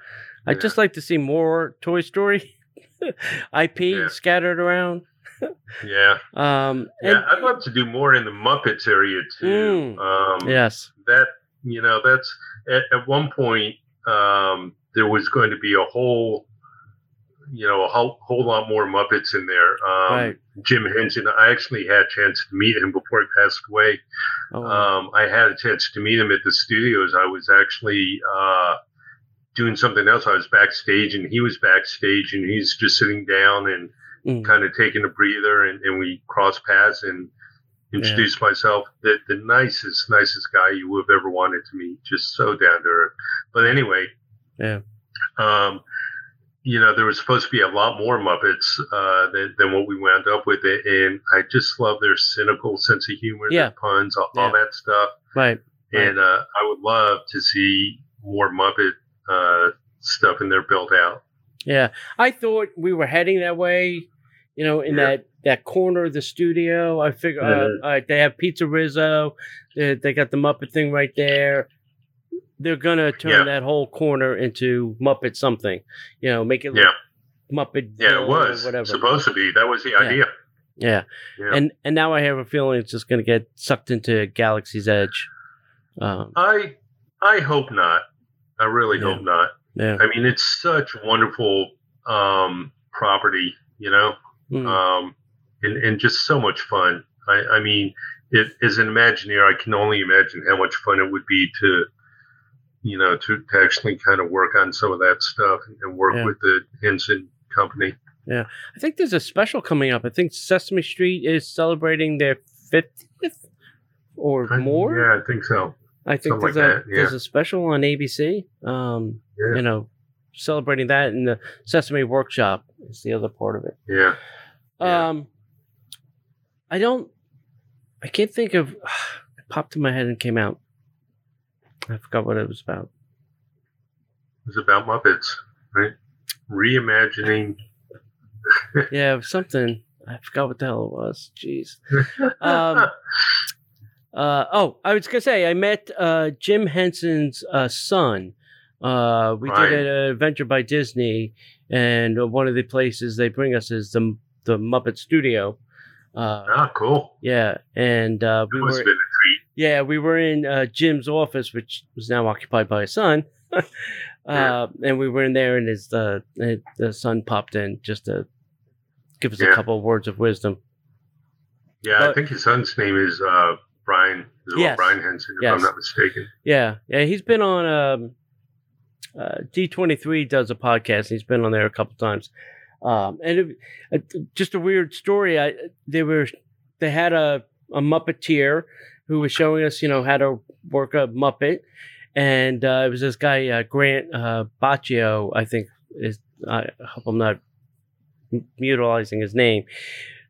I'd Yeah. just like to see more Toy Story IP Yeah. scattered around. Yeah, Um, yeah. and- I'd love to do more in the Muppets area too. Mm. Um, yes. that you know that's at, at one point um, there was going to be a whole you know a whole, whole lot more muppets in there um, Right. jim henson i actually had a chance to meet him before he passed away Oh, um, i had a chance to meet him at the studios i was actually uh, doing something else i was backstage and he was backstage and he's just sitting down and mm, kind of taking a breather and, and we crossed paths and introduced myself the, the nicest nicest guy you would have ever wanted to meet just so down to earth but anyway Yeah. um you know there was supposed to be a lot more muppets uh than, than what we wound up with and i just love their cynical sense of humor Yeah. their puns all, all that stuff right. Right. and uh i would love to see more muppet uh stuff in there built out Yeah, I thought we were heading that way. You know, in Yeah. that that corner of the studio. I figure uh, all right, they have Pizza Rizzo. They, they got the Muppet thing right there. They're gonna turn Yeah. that whole corner into Muppet something. You know, make it yeah Muppet. yeah it or was whatever. supposed to be that was the idea Yeah. And and now I have a feeling it's just gonna get sucked into Galaxy's Edge. Um, I I hope not. I really hope not. yeah. I mean, it's such wonderful um, property, you know, Mm. um, and and just so much fun. I, I mean, it, as an Imagineer, I can only imagine how much fun it would be to, you know, to, to actually kind of work on some of that stuff and, work Yeah. with the Henson Company. Yeah, I think there's a special coming up. I think Sesame Street is celebrating their 50th or more. Yeah, I think so. I think something there's like a that, yeah. there's a special on ABC. Um, Yeah. you know, celebrating that, and the Sesame Workshop is the other part of it. Yeah. Yeah. Um, I don't. I can't think of. It popped in my head and came out. I forgot what it was about. It's about Muppets, right? Reimagining. Yeah, it was something. I forgot what the hell it was. Jeez. Um, Uh, oh, I was gonna say I met uh, Jim Henson's uh, son. Uh, we Right. did an adventure by Disney, and uh, one of the places they bring us is the the Muppet Studio. Uh, ah, cool. yeah, and uh, we were been a treat. yeah we were in uh, Jim's office, which was now occupied by his son. uh, Yeah. And we were in there, and his uh, the son popped in just to give us a couple of words of wisdom. Yeah, I think his son's name is uh, Brian. Is Yes. Brian Henson, if Yes. I'm not mistaken. Yeah, yeah, he's been on um, uh, D23 does a podcast. He's been on there a couple times, um, and it, uh, just a weird story. I they were they had a a Muppeteer who was showing us, you know, how to work a Muppet, and uh, it was this guy uh, Grant uh, Baccio, I think is. I hope I'm not mutilizing his name,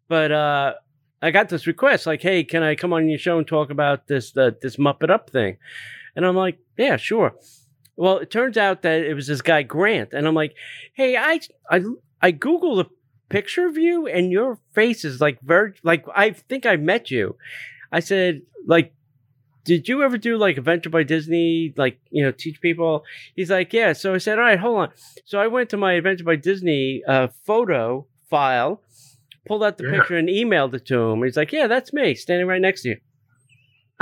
but uh, I got this request like, "Hey, can I come on your show and talk about this uh, this Muppet Up thing?" And I'm like, "Yeah, sure." Well, it turns out that it was this guy Grant, and I'm like, "Hey, I I I googled a picture of you, and your face is like very like I think I met you." I said, "Like." Did you ever do like Adventure by Disney, like, you know, teach people? He's like, yeah. So I said, all right, hold on. So I went to my Adventure by Disney uh, photo file, pulled out the Yeah. picture and emailed it to him. He's like, yeah, that's me standing right next to you.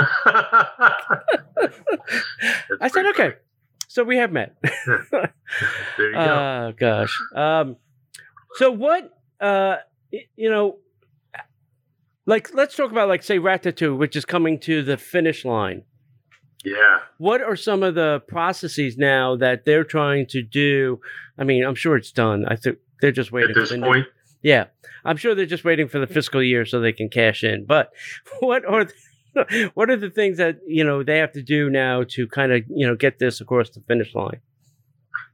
I said, okay. So we have met. There you go. Oh gosh. Um, so what? Uh, you know, like let's talk about like say Ratatouille, which is coming to the finish line. Yeah. What are some of the processes now that they're trying to do? I mean, I'm sure it's done. I think they're just waiting At this new- point, Yeah, I'm sure they're just waiting for the fiscal year so they can cash in. But what are the, what are the things that you know they have to do now to kind of you know get this across the finish line?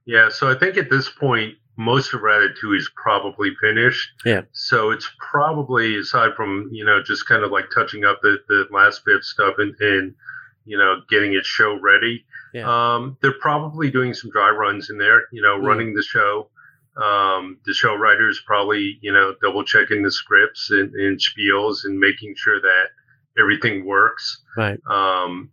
yeah. So I think at this point, most of Ratatouille is probably finished. Yeah. So it's probably aside from you know just kind of like touching up the, the last bit of stuff and and you know, getting it show ready. Yeah. Um, they're probably doing some dry runs in there, you know, Mm. running the show. Um, the show writers probably, you know, double checking the scripts and, and spiels and making sure that everything works. Right. Um,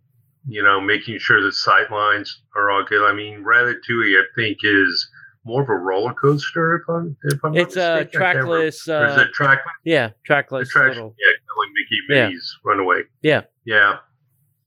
you know, making sure the sight lines are all good. I mean, Ratatouille, I think, is more of a roller coaster. If I'm, if I'm not It's a mistaken. Can't remember. trackless. Or is Uh, it trackless? yeah, trackless. little- yeah, like Mickey Yeah. Minnie's Runaway. Yeah. Yeah.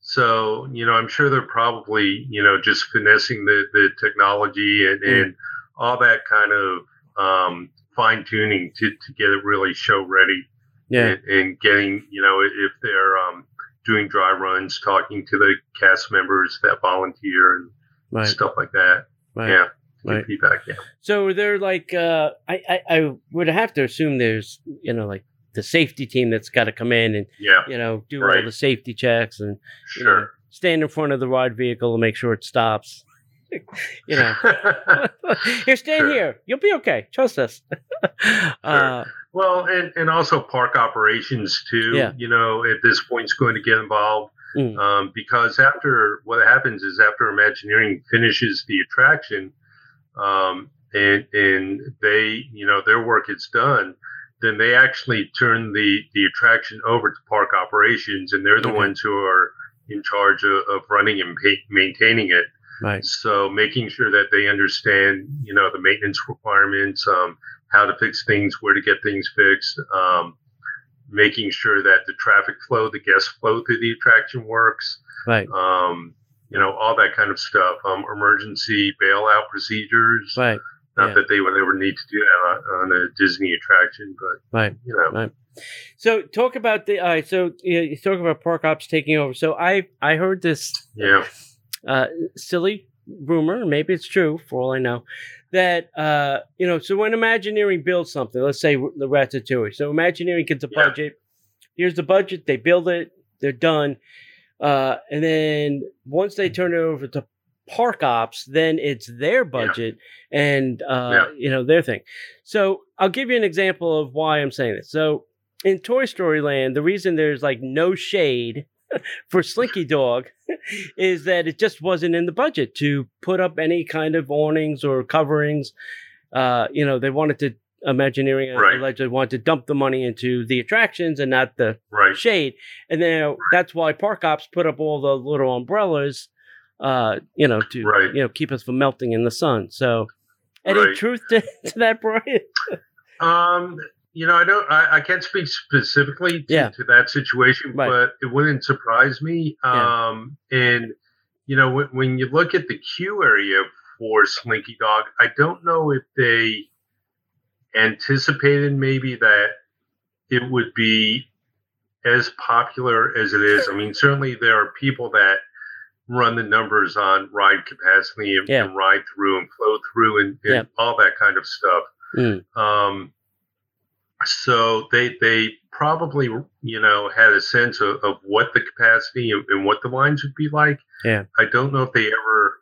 So, you know, I'm sure they're probably, you know, just finessing the, the technology and, Mm. and all that kind of um, fine tuning to, to get it really show ready Yeah. and, and getting, you know, if they're um, doing dry runs, talking to the cast members that volunteer and Right. stuff like that. Right. Yeah. Right. Feedback. Yeah. So they're like, uh, I, I, I would have to assume there's, you know, like the safety team that's got to come in and, Yeah. you know, do all the safety checks and you know, Sure. stand in front of the ride vehicle and make sure it stops. you know, here, stand Sure. here. You'll be okay. Trust us. uh, Well, and, and also park operations too. Yeah. You know, at this point, is going to get involved mm, um, because after what happens is after Imagineering finishes the attraction, um, and and they you know their work is done, then they actually turn the the attraction over to park operations, and they're the Okay. ones who are in charge of, of running and maintaining it. right. So making sure that they understand, you know, the maintenance requirements, um, how to fix things, where to get things fixed, um, making sure that the traffic flow, the guest flow through the attraction works, Right. um, you know, all that kind of stuff. Um, emergency bailout procedures. Right. Not yeah. that they would ever need to do that on, on a Disney attraction, but Right. you know, Right. So talk about the. All right. So you, you talk about park ops taking over. So I I heard this yeah, uh, silly rumor, maybe it's true for all I know, that uh, you know. So when Imagineering builds something, let's say the Ratatouille, so Imagineering gets a Yeah. budget. Here's the budget. They build it. They're done. Uh, and then once they turn it over to Park Ops, then it's their budget and uh, Yeah. you know their thing. So I'll give you an example of why I'm saying this. So in Toy Story Land, the reason there's like no shade for Slinky Dog is that it just wasn't in the budget to put up any kind of awnings or coverings. Uh, you know, they wanted to Imagineering Right. allegedly wanted to dump the money into the attractions and not the right, shade. And then that's why Park Ops put up all the little umbrellas, uh, you know, to Right. you know keep us from melting in the sun. So, any truth to, to that, Brian? Um, you know, I don't, I, I can't speak specifically to, Yeah. to that situation, Right. but it wouldn't surprise me. Yeah. Um, and you know, when, when you look at the queue area for Slinky Dog, I don't know if they anticipated maybe that it would be as popular as it is. I mean, certainly there are people that run the numbers on ride capacity and, Yeah. and ride through and flow through and, and Yeah. all that kind of stuff. Mm. Um, so they they probably you know had a sense of, of what the capacity and, and what the lines would be like. Yeah. I don't know if they ever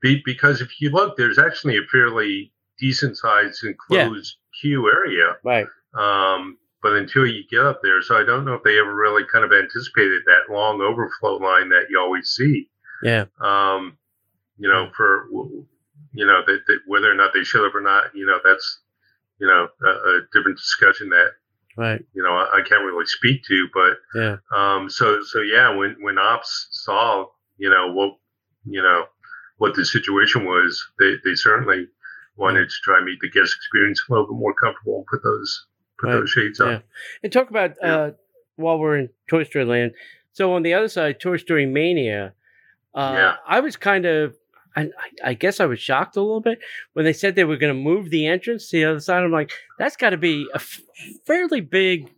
be because if you look, there's actually a fairly decent sized enclosed queue area. Right. Um, but until you get up there, so I don't know if they ever really kind of anticipated that long overflow line that you always see. Yeah. Um, you know, for you know that, that whether or not they should have or not, you know, that's you know a, a different discussion that Right. you know I, I can't really speak to. But Yeah. um, so so yeah, when when ops saw you know what you know what the situation was, they they certainly wanted to try and make the guest experience a little bit more comfortable and put those put Right. those shades Yeah. up. And talk about Yeah. uh, while we're in Toy Story Land. So on the other side, Toy Story Mania. Uh, Yeah. I was kind of, I, I- I guess I was shocked a little bit when they said they were going to move the entrance to the other side. I'm like, that's got to be a f- fairly big,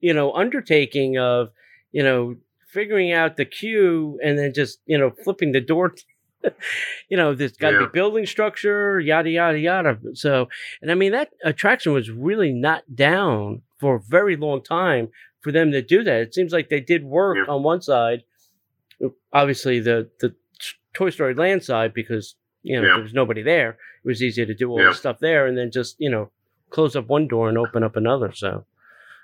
you know, undertaking of, you know, figuring out the queue and then just, you know, flipping the door. you know, there's got to Yeah. be building structure, yada yada yada. So, and I mean that attraction was really not down for a very long time for them to do that. It seems like they did work Yeah. on one side, obviously the the Toy Story Land side because you know Yeah. there was nobody there. It was easier to do all Yeah. the stuff there and then just you know close up one door and open up another. So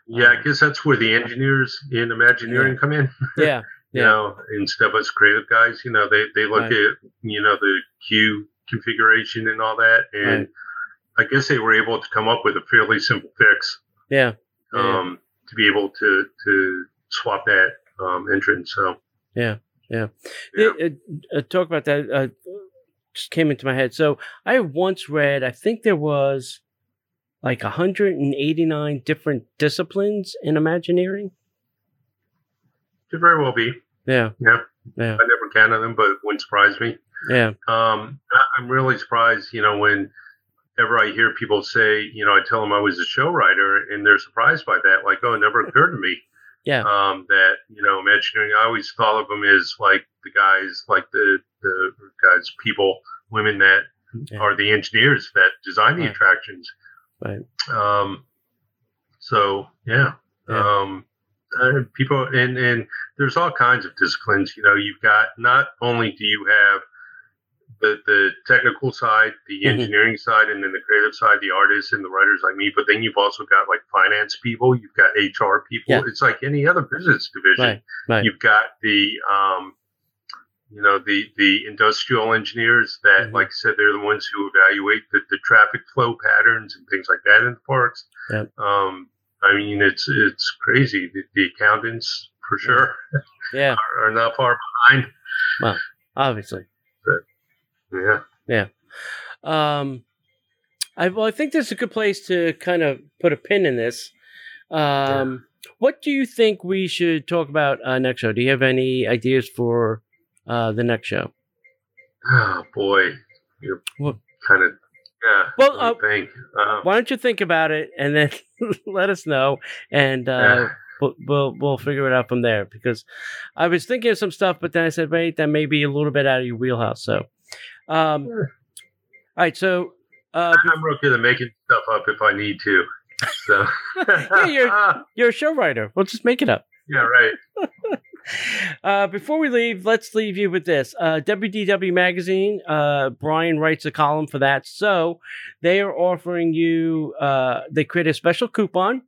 Yeah, I guess that's where the engineers in Imagineering come in. yeah, You know, instead of us creative guys, you know, they, they look Right. at, you know, the queue configuration and all that. And I guess they were able to come up with a fairly simple fix Yeah. Yeah. um, to be able to, to swap that um, entrance. So, Yeah, yeah. Yeah. Uh, uh, talk about that. Uh, just came into my head. So I once read. I think there was like 189 different disciplines in Imagineering. could very well be. Yeah, Yeah. yeah, I never counted them, but it wouldn't surprise me. yeah, Um, I'm really surprised, you know, whenever I hear people say, you know, I tell them I was a show writer and they're surprised by that. Like, oh, it never occurred to me. Yeah. Um, that, you know, Imagineering, I always thought of them as like the guys, like the, the guys, people, women that Yeah. are the engineers that design the Right. attractions. Right. Um, so, yeah. Yeah. Um, uh, people, and, and there's all kinds of disciplines. You know, you've got not only do you have the the technical side, the Mhm. engineering side, and then the creative side, the artists and the writers like me. But then you've also got like finance people, you've got HR people. Yeah. It's like any other business division. right, right. You've got the um, you know the the industrial engineers that, Mhm. like I said, they're the ones who evaluate the, the traffic flow patterns and things like that in the parks. Yep. Um, I mean, it's it's crazy. The, the accountants, for sure, Yeah, are, are not far behind. Well, obviously. Yeah. Yeah. Um, I well, I think this is a good place to kind of put a pin in this. Um, what do you think we should talk about uh, next show? Do you have any ideas for uh, the next show? Oh boy, you're What? kind of yeah. Well, you think. Um, Why don't you think about it and then let us know, and uh, yeah. we'll, we'll we'll figure it out from there. Because I was thinking of some stuff, but then I said, wait, that may be a little bit out of your wheelhouse. So, um, Sure. all right. So, uh, I'm real good at making stuff up if I need to. So Yeah, you're- you're a show writer. We'll just make it up. yeah, right. Uh, before we leave, let's leave you with this. Uh, WDW Magazine, uh, Brian writes a column for that. So they are offering you, uh, they create a special coupon.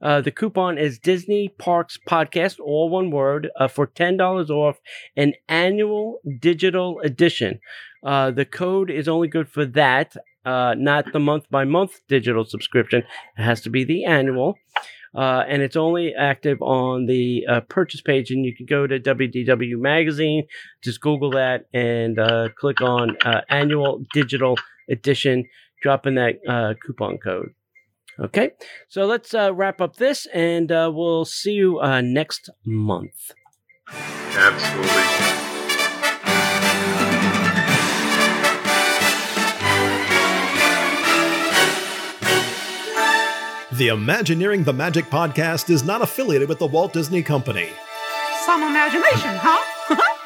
Uh, the coupon is Disney Parks Podcast, all one word, uh, for $10 off an annual digital edition. Uh, the code is only good for that, uh, not the month by month digital subscription. It has to be the annual uh, and it's only active on the uh, purchase page. And you can go to WDW Magazine, just Google that, and uh, click on uh, Annual Digital Edition. Drop in that uh, coupon code. Okay, so let's wrap up this, and we'll see you next month. Absolutely. The Imagineering the Magic podcast is not affiliated with the Walt Disney Company. Some imagination, huh?